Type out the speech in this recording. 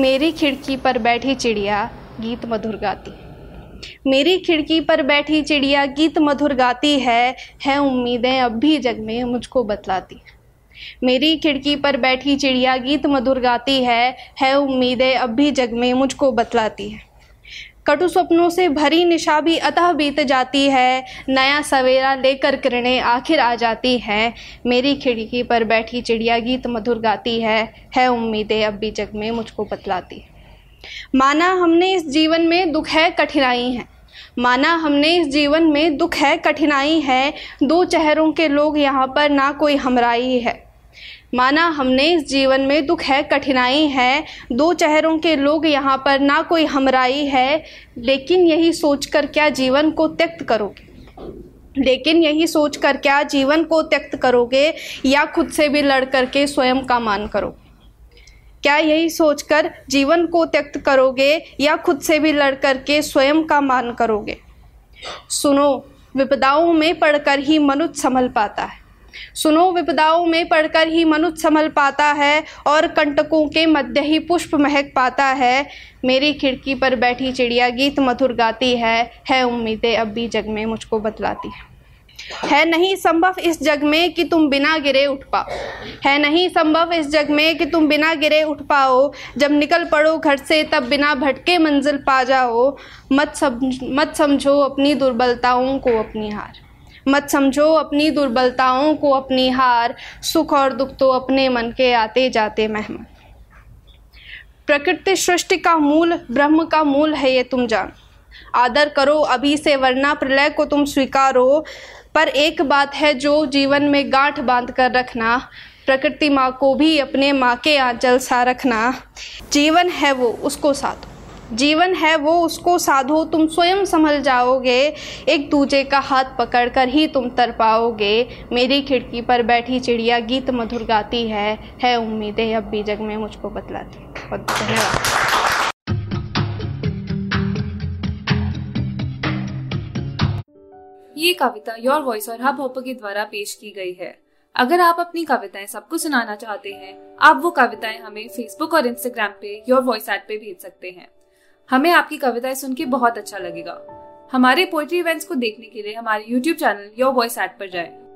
मेरी खिड़की पर बैठी चिड़िया गीत मधुर गाती मेरी खिड़की पर बैठी चिड़िया गीत मधुर गाती है है उम्मीदें अब भी जग में मुझको बतलाती मेरी खिड़की पर बैठी चिड़िया गीत मधुर गाती है है उम्मीदें अब भी जग में मुझको बतलाती है। कटु स्वप्नों से भरी निशा भी अतः बीत जाती है। नया सवेरा लेकर किरणें आखिर आ जाती हैं। मेरी खिड़की पर बैठी चिड़िया गीत मधुर गाती है। है उम्मीदें अब भी जग में मुझको बतलाती। माना हमने इस जीवन में दुख है, कठिनाई है। माना हमने इस जीवन में दुख है, कठिनाई है। दो चेहरों के लोग यहाँ पर ना कोई हमराई है। माना हमने इस जीवन में दुख है, कठिनाई है, दो चेहरों के लोग यहाँ पर ना कोई हमराई है, लेकिन यही सोचकर क्या जीवन को त्यक्त करोगे? लेकिन यही सोचकर क्या जीवन को त्यक्त करोगे या खुद से भी लड़ करके स्वयं का मान करो क्या यही सोचकर जीवन को त्यक्त करोगे या खुद से भी लड़ करके स्वयं का मान करोगे? सुनो, विपदाओं में पढ़कर ही मनुष्य संभल पाता है। सुनो, विपदाओं में पढ़कर ही मनुष्य संभल पाता है और कंटकों के मध्य ही पुष्प महक पाता है। मेरी खिड़की पर बैठी चिड़िया गीत मधुर गाती है। है उम्मीदें अब भी जग में मुझको बतलाती है। है नहीं संभव इस जग में कि तुम बिना गिरे उठ पाओ। है नहीं संभव इस जग में कि तुम बिना गिरे उठ पाओ। जब निकल पड़ो घर से, तब बिना भटके मंजिल पा जाओ। मत समझ, मत समझो अपनी दुर्बलताओं को अपनी हार। मत समझो, अपनी दुर्बलताओं को अपनी हार, सुख और दुख तो अपने मन के आते जाते मेहमान। प्रकृति सृष्टि का मूल, ब्रह्म का मूल है ये तुम जान। आदर करो, अभी से, वरना प्रलय को तुम स्वीकारो। पर एक बात है जो जीवन में गांठ बाँध कर रखना, प्रकृति माँ को भी अपने माँ के आंचल सा रखना। जीवन है वो, उसको साथ जीवन है वो, उसको साधो, तुम स्वयं संभल जाओगे। एक दूजे का हाथ पकड़कर ही तुम तर पाओगे। मेरी खिड़की पर बैठी चिड़िया गीत मधुर गाती है। है उम्मीदें, अब भी जग में मुझको बतलाती बहुत धन्यवाद। ये कविता योर वॉइस और हब हॉपर के द्वारा पेश की गई है। अगर आप अपनी कविताएँ सबको सुनाना चाहते हैं, आप वो कविताएँ हमें फेसबुक और इंस्टाग्राम पे योर वॉइस ऐप पे भेज सकते हैं। हमें आपकी कविताएँ सुन के बहुत अच्छा लगेगा हमारे पोइट्री इवेंट्स को देखने के लिए हमारे YouTube channel your voice at पर जाएँ।